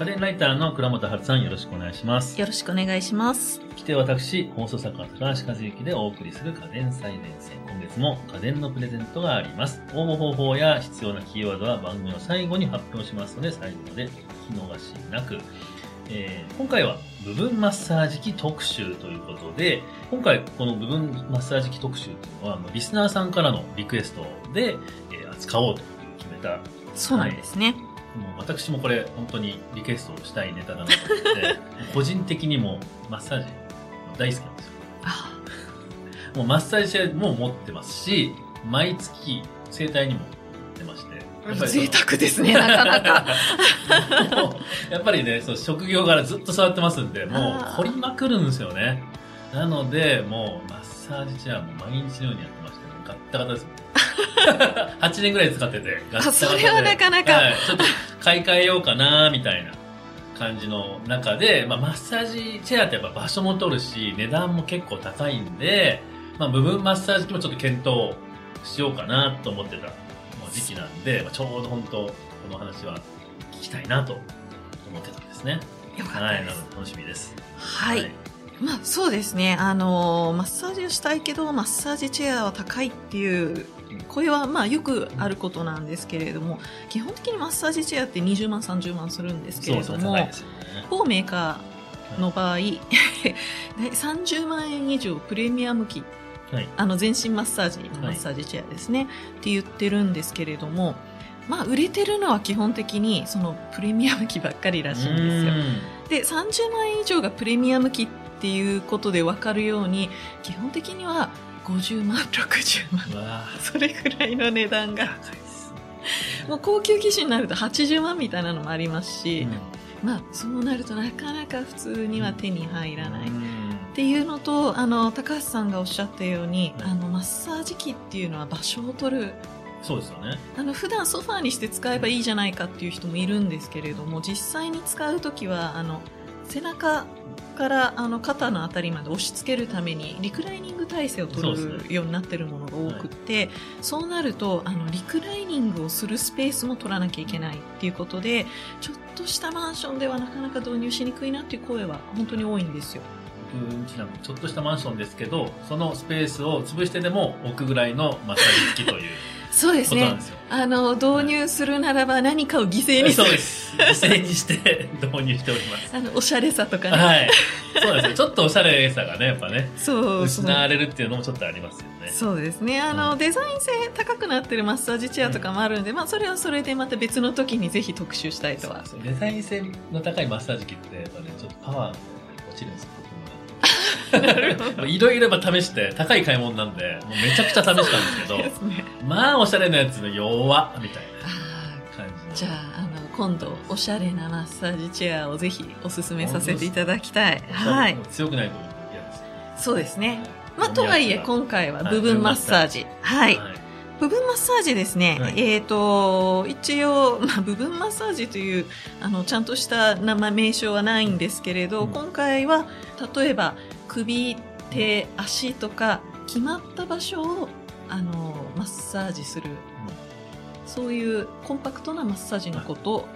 家電ライターの倉本春さんよろしくお願いします。よろしくお願いします。来て私、放送作家の高橋和之でお送りする家電最前線。今月も家電のプレゼントがあります。応募方法や必要なキーワードは番組の最後に発表しますので、最後まで聞き逃しなく。えー今回は部分マッサージ機特集ということで、今回この部分マッサージ機特集というのは、リスナーさんからのリクエストで、えー扱おうと決めたそうなんですね。もう私もこれ本当にリクエストをしたいネタだなと思って、個人的にもマッサージ大好きなんですよ。あもうマッサージチェアも持ってますし、毎月整体にも行ってまして。やっぱり贅沢ですね、なかなか。やっぱりね、そう職業柄ずっと座ってますんで、もう凝りまくるんですよね。なので、もうマッサージチェアも毎日のようにやってまして、ガッタガタですもん。8年ぐらい使ってて、ガッタガタで。あそれはなかなかはい、ちょっと買い替えようかな、みたいな感じの中で、まあ、マッサージチェアってやっぱ場所も取るし、値段も結構高いんで、まあ、部分マッサージ機もちょっと検討しようかなと思ってた時期なんで、まあちょうど本当、この話は聞きたいなと思ってたんですね。よかはい、ったです。なので楽しみです。はい。まあそうですね。あの、マッサージをしたいけど、マッサージチェアは高いっていう、これはまあよくあることなんですけれども、基本的にマッサージチェアって20万、30万するんですけれども、ね。某メーカーの場合、30万円以上プレミアム機、はい。あの全身マッサージのマッサージチェアですね、って言ってるんですけれども、まあ売れてるのは基本的にそのプレミアム機ばっかりらしいんですよ。で30万円以上がプレミアム機っていうことで分かるように基本的には50万60万。それぐらいの値段が。ー高いですね。もう高級機種になると80万みたいなのもありますし、うん。まあそうなるとなかなか普通には手に入らない、っうん。ていうのとあの高橋さんがおっしゃったように、はい。あのマッサージ機っていうのは場所を取る。そうですよね。あの普段ソファーにして使えばいいじゃないかっていう人もいるんですけれども実際に使う時はあの背中からあの肩のあたりまで押し付けるためにリクライニング体勢を取るようになってるものが多くってそう,、なるとあのリクライニングをするスペースも取らなきゃいけないっていうことでちょっとしたマンションではなかなか導入しにくいなっていう声は本当に多いんですよ。ちょっとしたマンションですけど、そのスペースを潰してでも置くぐらいのマッサージ機という そうですね。あの導入するならば何かを犠牲にそうです。犠牲にして導入しております。あのおしゃれさとかね、はい。そうですよ。ちょっとおしゃれさがね、やっぱね、そう失われるっていうのもちょっとありますよね。そうですね。あの、うんデザイン性高くなってるマッサージチェアとかもあるんで、まあ、それはそれでまた別の時にぜひ特集したいとは。デザイン性の高いマッサージ機って、やっぱね、ちょっとパワーが落ちるんですよ。いろいろ試して、高い買い物なんで、もうめちゃくちゃ試したんですけど、ね。まあ、おしゃれなやつの弱っみたいあな感ーじの。じゃあ、あの、今度、おしゃれなマッサージチェアをぜひおすすめさせていただきたい。はい。強くないと嫌ですよ。そうですね。まあ、とはいえ、は今回は部分マッサージ。はい。はい。部分マッサージですね。はいえっ、と、一応、まあ、部分マッサージという、あの、ちゃんとした名前、名称はないんですけれど、うん今回は、例えば、首、手、足とか、決まった場所を、あの、マッサージする、そういうコンパクトなマッサージのことを。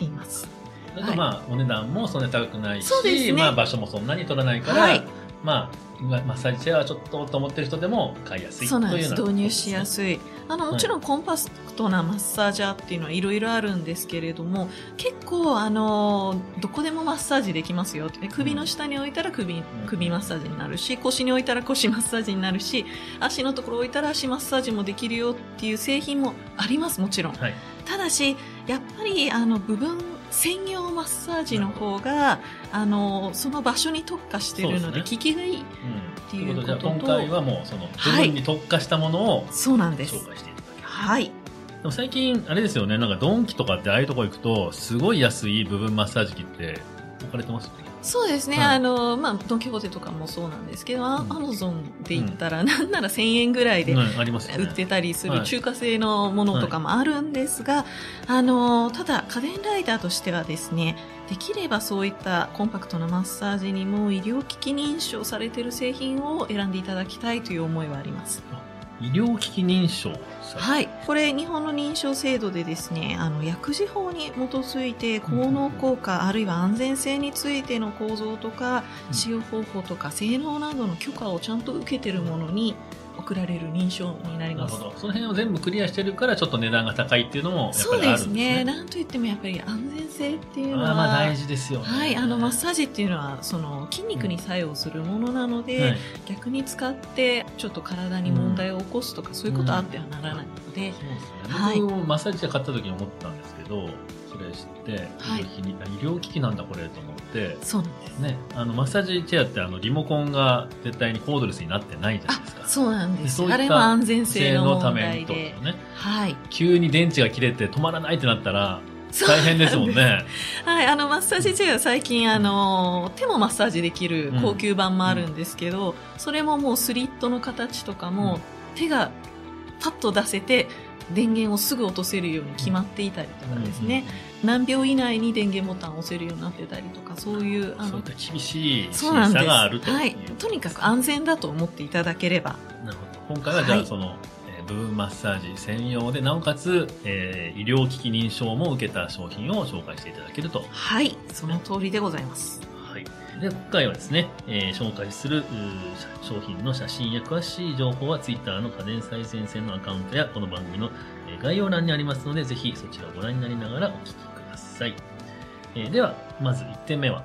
言います。だからまあ、お値段もそんなに高くないし、ね。まあ場所もそんなに取らないから、はいまあ、マッサージチェアはちょっとと思ってる人でも買いやすいそうなんです。というような導入しやい。すい。あの、もちろんコンパクトなマッサージャーっていうのはいろいろあるんですけれども、結構、あの、どこでもマッサージできますよ。首の下に置いたら首、首マッサージになるし、腰に置いたら腰マッサージになるし、足のところ置いたら足マッサージもできるよっていう製品もあります、もちろん。はい。ただし、やっぱり、あの、部分専用マッサージの方が、あの、その場所に特化しているので、効きがいい。うん。ていうこととじゃあ今回はもうその部はい分に特化したものをそうなんです。紹介していただける。はい。でも最近、あれですよね、なんかドンキとかってああいうとこ行くと、すごい安い部分マッサージ機って置かれてますよね。そうですね、はい。あの、まあ、ドン・キホーテとかもそうなんですけど、アうん。アマゾンで言ったら、なんなら1000円ぐらいで。売ってたりすはい。る中華製のものとかもあるんですが、あの、ただ家電ライダーとしてはですね、できればそういったコンパクトなマッサージにも医療機器認証されている製品を選んでいただきたいという思いはあります。医療機器認証はい。これ、日本の認証制度でですね、あの、薬事法に基づいて、効能効果、あるいは安全性についての構造とか、うん。使用方法とか、性能などの許可をちゃんと受けてるものに送られる認証になります。なるほど。その辺を全部クリアしてるから、ちょっと値段が高いっていうのも、やっぱそうりあるんですですね。ね。なんといってもやっぱり安全性っていうのは、まあ大事ですよね。はい、あのマッサージっていうのはその筋肉に作用するものなので、はい逆に使ってちょっと体に問題を起こすとか、そういうことはあってはならないので、そうですね。はい僕もマッサージチェア買った時に思ったんですけど、それ知って、はい医療機器にあ医療機器なんだこれと思って、そうなんです。ね、あの、マッサージチェアってあの、リモコンが絶対にコードレスになってないじゃないですか。あ、そうなんです。あれは安全性の問ためにと。ね。はい。急に電池が切れて止まらないってなったら、大変ですもんね。はい、あの、マッサージチェアは最近、あの、手もマッサージできる高級版もあるんですけど、それももうスリットの形とかも、手がパッと出せて、電源をすぐ落とせるように決まっていたりとかですね、何秒以内に電源ボタンを押せるようになってたりとか、そういう、あの厳しい審。査があるという。はい。とにかく安全だと思っていただければ。なるほど。今回はじゃはいあその、えー部分マッサージ専用で、なおかつ、えー医療機器認証も受けた商品を紹介していただけると。はい。その通りでございます。はい。で、今回はですね、えー紹介する商品の写真や詳しい情報は Twitter の家電最前線のアカウントやこの番組のえー概要欄にありますので、ぜひそちらをご覧になりながらお聞きください。えーでは、まず1点目は、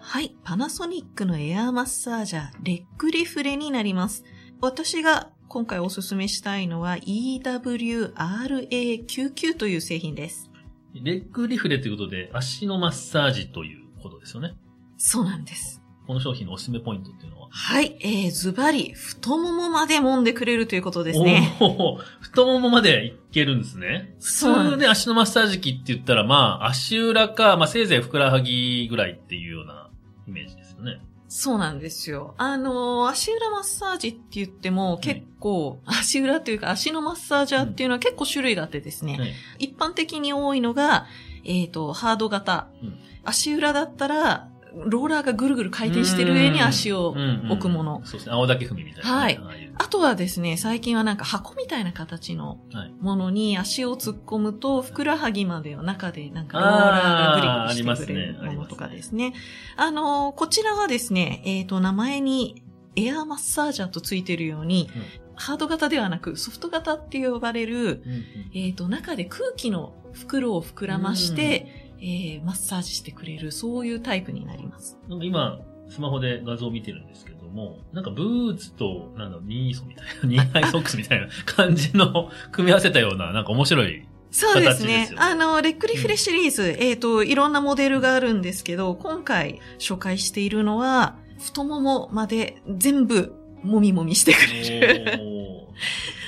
はい。パナソニックのエアーマッサージャー、レッグリフレになります。私が今回おすすめしたいのは EWRA99 という製品です。レッグリフレということで、足のマッサージということですよね。そうなんです。この商品のおすすめポイントっていうのは？はい。えー、ズバリ、太ももまで揉んでくれるということですね。おー太ももまでいけるんですね。普そうなん通ね、足のマッサージ機って言ったら、まあ、足裏か、まあ、せいぜいふくらはぎぐらいっていうようなイメージですよね。そうなんですよ。あのー、足裏マッサージって言っても結構、足裏というか足のマッサージャーっていうのは結構種類があってですね。はい。一般的に多いのが、えっ、と、ハード型。うん足裏だったら、ローラーがぐるぐる回転してる上に足を置くもの。うんうんそうですね。青竹踏みみたいな、はい。あとはですね、最近はなんか箱みたいな形のはい。ものに足を突っ込むと、ふくらはぎまでを中でなんかローラーがぐりぐりしてくれるものとかですね。あのーこちらはですね、えっ、と、名前にエアーマッサージャーとついてるように、ハード型ではなくソフト型って呼ばれる、うんうん。えっ、と、中で空気の袋を膨らまして、えーマッサージしてくれる、そういうタイプになります。なんか今、スマホで画像を見てるんですけども、なんかブーツと、なんだろう、ニーソみたいな、ニーハイソックスみたいな感じの組み合わせたような、なんか面白い。そうです形です。よねねあの、レックリフレシリーズ、えっ、と、いろんなモデルがあるんですけど、今回紹介しているのは、太ももまで全部、もみもみしてくれる。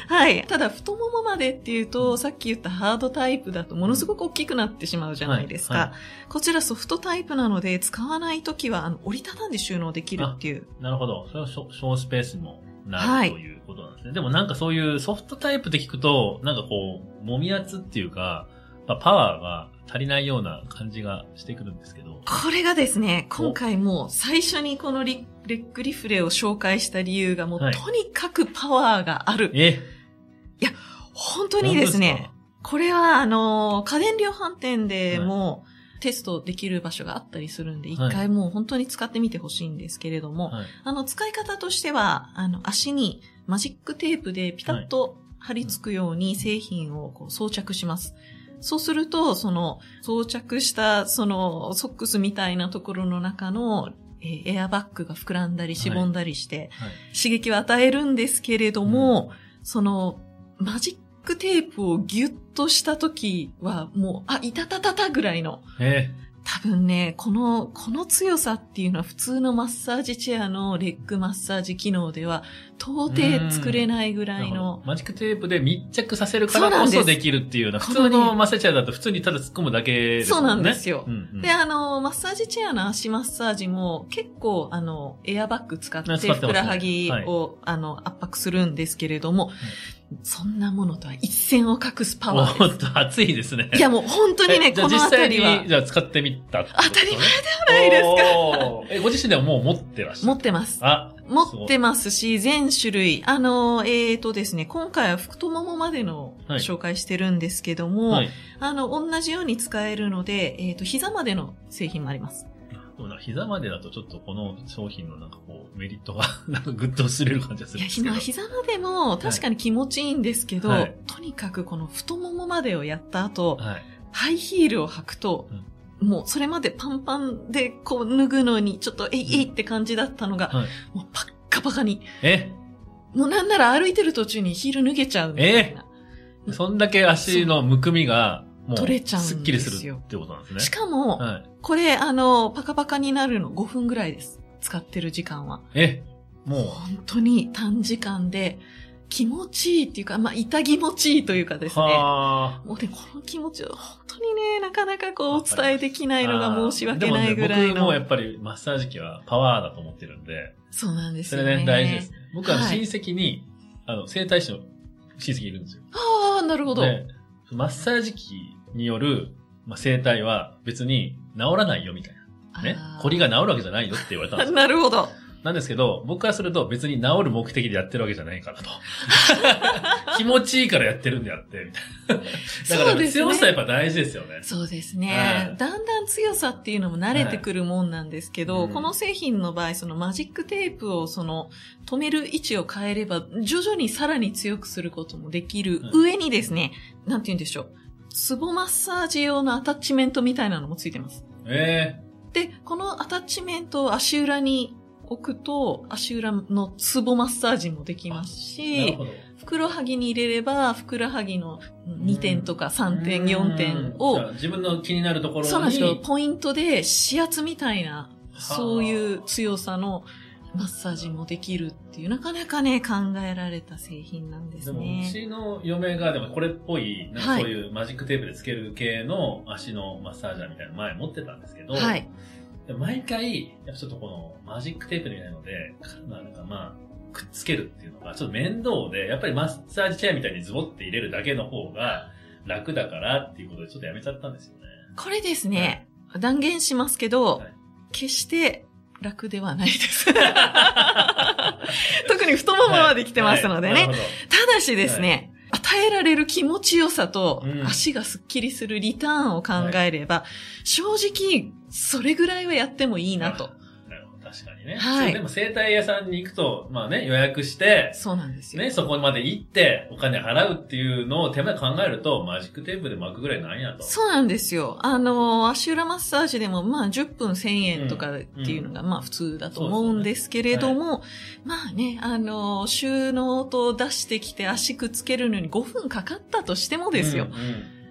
はい。ただ、太ももまでっていうと、さっき言ったハードタイプだとものすごく大きくなってしまうじゃないですか。はいはこちらソフトタイプなので、使わないときは、あの、折りたたんで収納できるっていう。なるほど。それは小小スペースにもなはいるということなんですね。でもなんかそういうソフトタイプで聞くと、なんかこう、揉み圧っていうか、まあ、パワーが足りないような感じがしてくるんですけど。これがですね、今回もう最初にこのリレックリフレを紹介した理由がもう、はいとにかくパワーがある。え本当にですね、これはあの、家電量販店でも、テストできる場所があったりするんで、一はい回もう本当に使ってみてほしいんですけれども、はい。あの、使い方としては、あの、足にマジックテープでピタッと貼り付くように製品をこう装着します。そうすると、その、装着した、その、ソックスみたいなところの中の、えーエアバッグが膨らんだりしぼんだりして、はい。刺激を与えるんですけれども、その、マジックテープをギュッとした時は、もう、あ、いたたたたぐらいの、え多分ね、この、この強さっていうのは普通のマッサージチェアのレッグマッサージ機能では到底作れないぐらいの。ど、マジックテープで密着させるからこそできるっていうような、普通のマッサージチェアだと普通にただ突っ込むだけですね。そうなんですよ。うんうん。で、あの、マッサージチェアの足マッサージも結構、あの、エアバッグ使ってふくらはぎを、あの、圧迫するんですけれども、そんなものとは一線を画すパワーでほんと熱いですね。す。いやもう本当にね、このあ実際にたりは、じゃあ使ってみた当たり前ではないですか。え、ご自身ではもう持ってらっしゃる？持ってます。あ、持ってますし、全種類。あの、えーとですね、今回は太ももまでのはい紹介してるんですけども、はい。あの、同じように使えるので、えーと、膝までの製品もあります。でもな膝までだとちょっとこの商品のなんかこう、メリットが なんかぐっと薄れる感じがすいや、るんですけど。今、膝までも確かに気持ちいいんですけど、はいとにかくこの太ももまでをやった後、はい。ハイヒールを履くと、もうそれまでパンパンでこう脱ぐのにちょっとえいえいって感じだったのが、はいもうパッカパカに、え？もうなんなら歩いてる途中にヒール脱げちゃうみたいな。そんだけ足のむくみが、取れちゃうんですよすっきりするってことなんですね。しかも、はい。これあの、パカパカになるの5分ぐらいです。使ってる時間は。え、も本当に短時間で気持ちいいっていうか、まあ、痛気持ちいいというかでう、すね。はもうね、この気持ちを本当にね、なかなかこう、お伝えできないのが申し訳ないぐらいの。でもね、僕もやっぱりマッサージ機はパワーだと思ってるんで、そうなんですよね。それね、大事ですね。僕ははい親戚に、あの、整体師の親戚いるんですよ。ああ、なるほど。で、マッサージ機による、まあ、整体は別に治らないよみたいな。ね凝りが治るわけじゃないよって言われたんですよ。なるほど。なんですけど、僕からすると別に治る目的でやってるわけじゃないからと。気持ちいいからやってるんであって、みたいな。だからそうですね強さやっぱ大事ですよね。そうですね、はいだんだん強さっていうのも慣れてくるもんなんですけど、はいうんこの製品の場合、そのマジックテープをその止める位置を変えれば、徐々にさらに強くすることもできる上にですね、なんて言うんでしょう。ツボマッサージ用のアタッチメントみたいなのもついてます。えで、このアタッチメントを足裏に置くと、足裏のツボマッサージもできますし。ふくらはぎに入れれば、ふくらはぎの2点とか3点、4点をあ、自分の気になるところに。そうなんですよ。ポイントで指圧みたいな、あそういう強さのマッサージもできるっていう、なかなかね、考えられた製品なんでですも、うね。ちの嫁が、でもこれっぽい、なんかはいそういうマジックテープでつける系の足のマッサージャーみたいなの前持ってたんですけど、はい。毎回、やっぱちょっとこのマジックテープみたいなので、まあなんかまあ、くっつけるっていうのがちょっと面倒で、やっぱりマッサージチェアみたいにズボって入れるだけの方が楽だからっていうことでちょっとやめちゃったんですよね。これですね、断言しますけど、はい。決して楽ではないです。特に太ももまで来てますのでね。はい。ただしですね、与えられる気持ちよさとうん足がスッキリするリターンを考えれば、正直、それぐらいはやってもいいどなと。。確かにね。はいでも整体屋さんに行くと、まあね、予約して、そうなんですよ。ね、そこまで行ってお金払うっていうのを手前考えると、マジックテープで巻くぐらいなんやと。そうなんですよ。あの、足裏マッサージでも、まあ、10分1000円とかっていうのが、まあ、普通だと思うんですけれども、まあね、あの、収納と出してきて足くっつけるのに5分かかったとしてもですよ。うんうん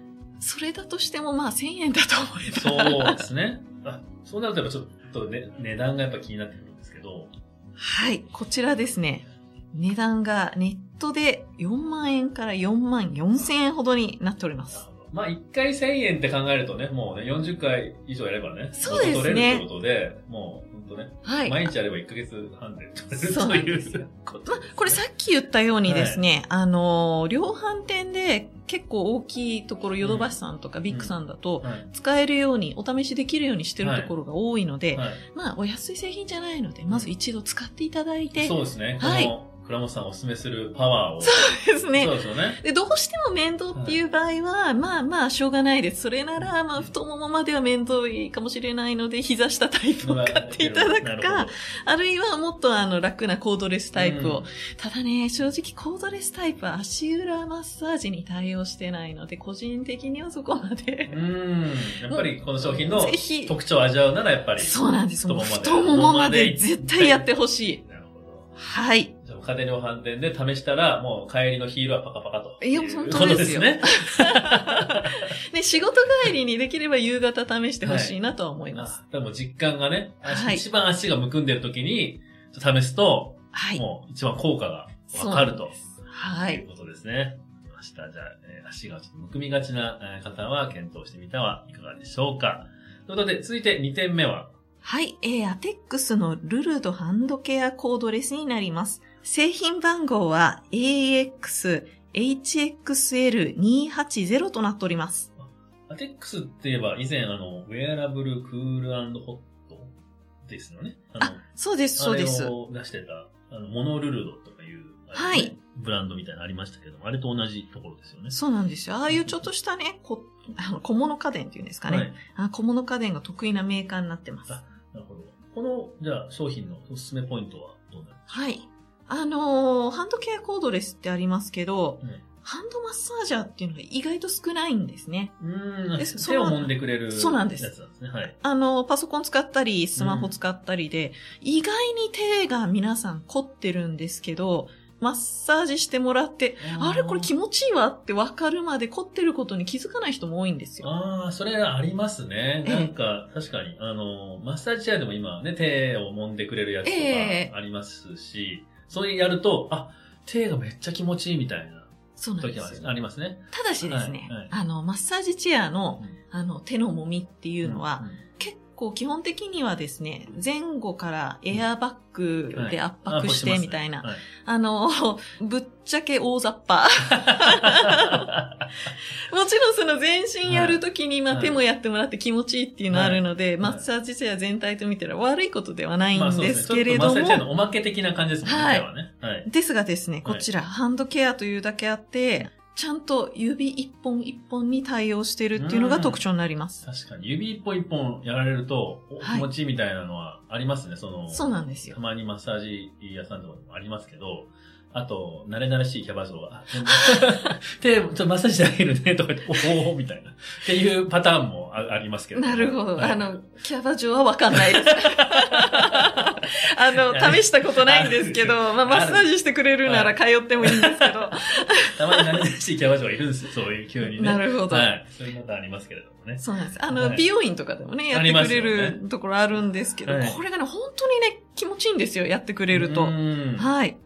それだとしても、まあ、1000円だと思えば。そうですね。あ、そうなるとやっぱちょっとね、値段がやっぱ気になってくるんですけど。はい、こちらですね。値段がネットで4万円から4万4千円ほどになっております。まあ、1回1000円って考えるとね、もうね、40回以上やればね、そうですね。元取れるってことで、もう、ほんとね、はい。毎日やれば1ヶ月半で取れるという。ことまあ、これさっき言ったようにですね、あのー、量販店で結構大きいところ、ヨドバシさんとかビッグさんだと、はい。使えるように、お試しできるようにしてるところが多いので、はい。まあ、お安い製品じゃないので、まず一度使っていただいて、そうですね。はい倉本さんおすすめするパワーを。ですねそう。ですよね。で、どうしても面倒っていう場合は、まあまあ、しょうがないです。それなら、まあ、太ももまでは面倒いかもしれないので、膝下タイプを買っていただくかほ、あるいはもっとあの、楽なコードレスタイプを。うんただね、正直コードレスタイプは足裏マッサージに対応してないので、個人的にはそこまで。ど。うん。やっぱりこの商品の特徴を味わうならやっぱり。そうなんです。もう太太ももまで絶対やってほしい。なるほど。はい。家電量販店で試したら、もう帰りのヒールはパカパカと。いやう本当ですよね。ね、仕事帰りにできれば夕方試してほしいなとは思います。あでも実感がね、足はい一番足がむくんでる時に、試すと、はい。もう一番効果がわかると。はいい。うことですね。わかりました。じゃあ、えー足がちょっとむくみがちなえー方は検討してみてはいかがでしょうか。ということで、続いて2点目は、はい、えー、アテックスのルルドハンドケアコードレスになります。製品番号は HXL280 となっております。アテックスって言えば以前あの、ウェアラブルクールホットですよね。あのあ、そうです、そうですあれ。を出してた、あの、モノルルドとかいう、はいブランドみたいなのありましたけども、あれと同じところですよね。そうなんですよ。ああいうちょっとしたね、こあの小物家電っていうんですかね。はい。あ小物家電が得意なメーカーになってます。あなるほど。この、じゃあ、商品のおすすめポイントはどうなるはい。あのーハンドケアコードレスってありますけど、うんハンドマッサージャーっていうのが意外と少ないんですね。うーんで手を揉んでくれるそうなんです。はい。あの、パソコン使ったり、スマホ使ったりで、意外に手が皆さん凝ってるんですけど、マッサージしてもらって、あれこれ気持ちいいわって分かるまで凝ってることに気づかない人も多いんですよ。ああ、それありますね。ええなんか、確かに、あの、マッサージチェアでも今ね、手を揉んでくれるやつとええかありますし、そういうやると、あ、手がめっちゃ気持ちいいみたいなそうなんで時はすよ。ありますね。ただしですね、はいはいあの、マッサージチェアの、うんあの、手の揉みっていうのは、んん結構基本的にはですね、前後からエアバッグで圧迫してはいみたいな、はい。あの、ぶっちゃけ大雑把。もちろんその全身やるときに、ま手もやってもらって気持ちいいっていうのあるので、はい。マッサージチェア全体と見たら悪いことではないんですけれども、マッサージチェアのおまけ的な感じですね。はい。ですがですね、こちら、ハンドケアというだけあって、ちゃんと指一本一本に対応してるっていうのが特徴になります。確かに、指一本一本やられると、気持ちいいみたいなのはありますね、その、そうなんですよた。まにマッサージ屋さんとかでもありますけど、あと、慣れ慣れしいキャバ嬢が、あ 手、ちょっとマッサージしてあげるね、とか言って、おおみたいな。っていうパターンもあありますけど、なるほど。はいあの、キャバ嬢はわかんないです。あの、試したことないんですけど、まあ、マッサージしてくれるなら通ってもいいんですけど。たまに慣れしいキャバ嬢がいるんですよ、そういう急にね。なるほどはい。そういうパターンありますけれどもね。そうなんです。あの、はい美容院とかでもね、やってくれるところあるんですけど、はいこれがね、本当にね、気持ちいいんですよ、やってくれるとはい。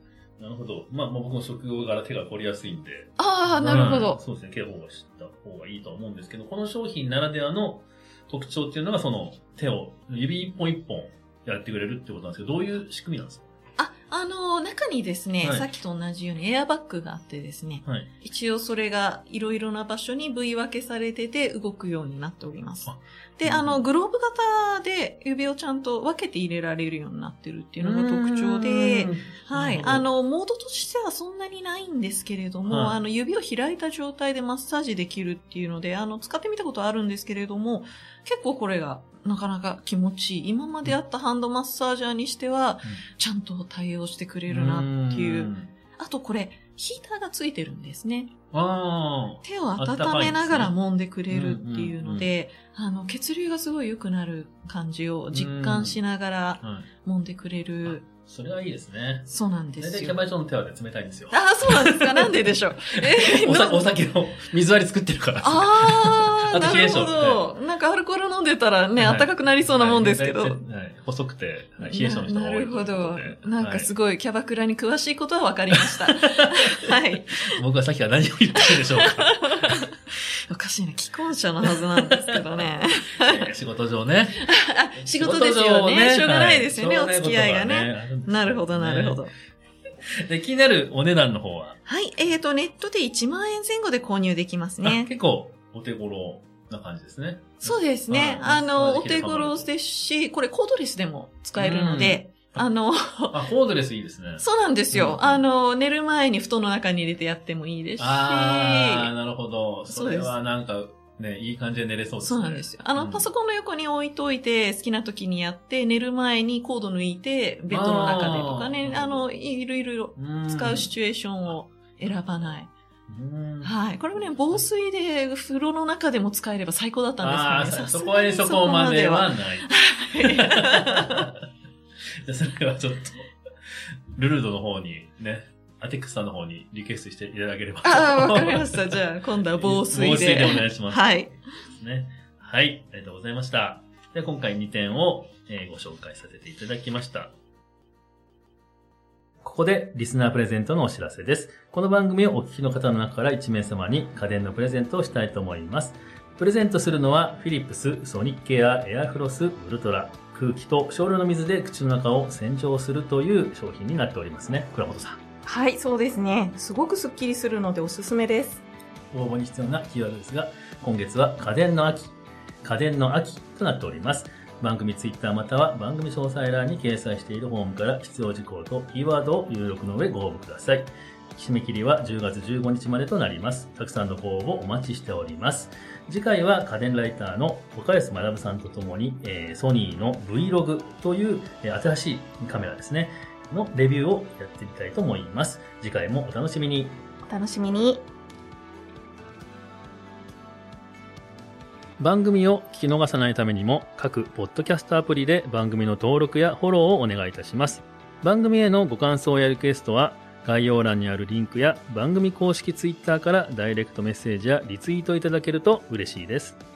なるほど。まあ、まあ僕も職業柄手が凝りやすいんで。ああ、なるほうんど。そうですね。ケア法が知った方がいいとは思うんですけど、この商品ならではの特徴っていうのが、その手を、指一本一本やってくれるってことなんですけど、どういう仕組みなんですあ、あの、中にですね、はいさっきと同じようにエアバッグがあってですね、かはい。一応それがいろいろな場所に部位分けされてて動くようになっておりますあ。で、うんあの、グローブ型で指をちゃんと分けて入れられるようになってるっていうのが特徴で、はい。なるほどあ、の、モードとしてはそんなにないんですけれども、はいあの、指を開いた状態でマッサージできるっていうので、あの、使ってみたことあるんですけれども、結構これがなかなか気持ちいい。今まであったハンドマッサージャーにしては、ちゃんと対応してくれるなっていう。ん。あとこれ、ヒーターがついてるんですね。あ手を温めながら揉んでくれるっていうので、あの、血流がすごい良くなる感じを実感しながら。揉んでくれる。それはいいですね。そうなんですよ大体キャ。バ嬢の手はね冷たいんですよ。ああ、そうなんですか？なんででしょう？えーおお酒を水割り作ってるから。ああ、あと冷え性なるほど。なんかアルコール飲んでたらね、はい暖かくなりそうなもんですけど。はいはい細くて、はい冷え性の人がな多いということるほどで。。なんかすごい。キャバクラに詳しいことは分かりました。はい。僕はさっきから何を言ってるでしょうか。おかしいな、既婚者のはずなんですけどね。え ー仕事上ね。あ、仕事ですよね。しょうがないですよね、はお付き合いがね。。なるほど、なるほ。ど。で、気になるお値段の方は、はい。えっ、と、ネットで1万円前後で購入できますあね。結構お手頃な感じですね。そうですね。はいあの、お手頃ですし、これコードレスでも使えるので、うんあの、あ、コードレスいいですね。そうなんですよ。うんあの、寝る前に布団の中に入れてやってもいいですし、あー、なるほど。それはなんか、ね、いい感じで寝れそうですね。そうなんですよ。あの、うんパソコンの横に置いといて、好きな時にやって、寝る前にコード抜いて、ベッドの中でとかね、あーあの、いろいろうん使うシチュエーションを選ばない。うんはい。これもね、防水で風呂の中でも使えれば最高だったんあですけどね。あ、そこはそこまではない。でそれはちょっと、ルルドの方にね、アテックスさんの方にリクエストしていただければ。ああ、わかりました。じゃあ、今度は防水で。防水でお願いします。はい。ね。はい、ありがとうございました。で今回2点を、えーご紹介させていただきました。ここでリスナープレゼントのお知らせです。この番組をお聞きの方の中から1名様に家電のプレゼントをしたいと思います。プレゼントするのはフィリップスソニックケアエアフロスウルトラ空気と少量の水で口の中を洗浄するという商品になっておりますね。倉本さん。はい、そうですね。すごくスッキリするのでおすすめです。応募に必要なキーワードですが、今月は家電の秋、家電の秋となっております。番組ツイッターまたは番組詳細欄に掲載しているフォームから必要事項とキーワードを入力の上ご応募ください。締め切りは10月15日までとなります。たくさんのご応募お待ちしております。次回は家電ライターの岡安学さんとともに、えーソニーの Vlog という、えー新しいカメラですね、のレビューをやってみたいと思います。次回もお楽しみに。お楽しみに。番組を聞き逃さないためにも各ポッドキャストアプリで番組の登録やフォローをお願いいたします。番組へのご感想やリクエストは概要欄にあるリンクや番組公式 Twitter からダイレクトメッセージやリツイートいただけると嬉しいです。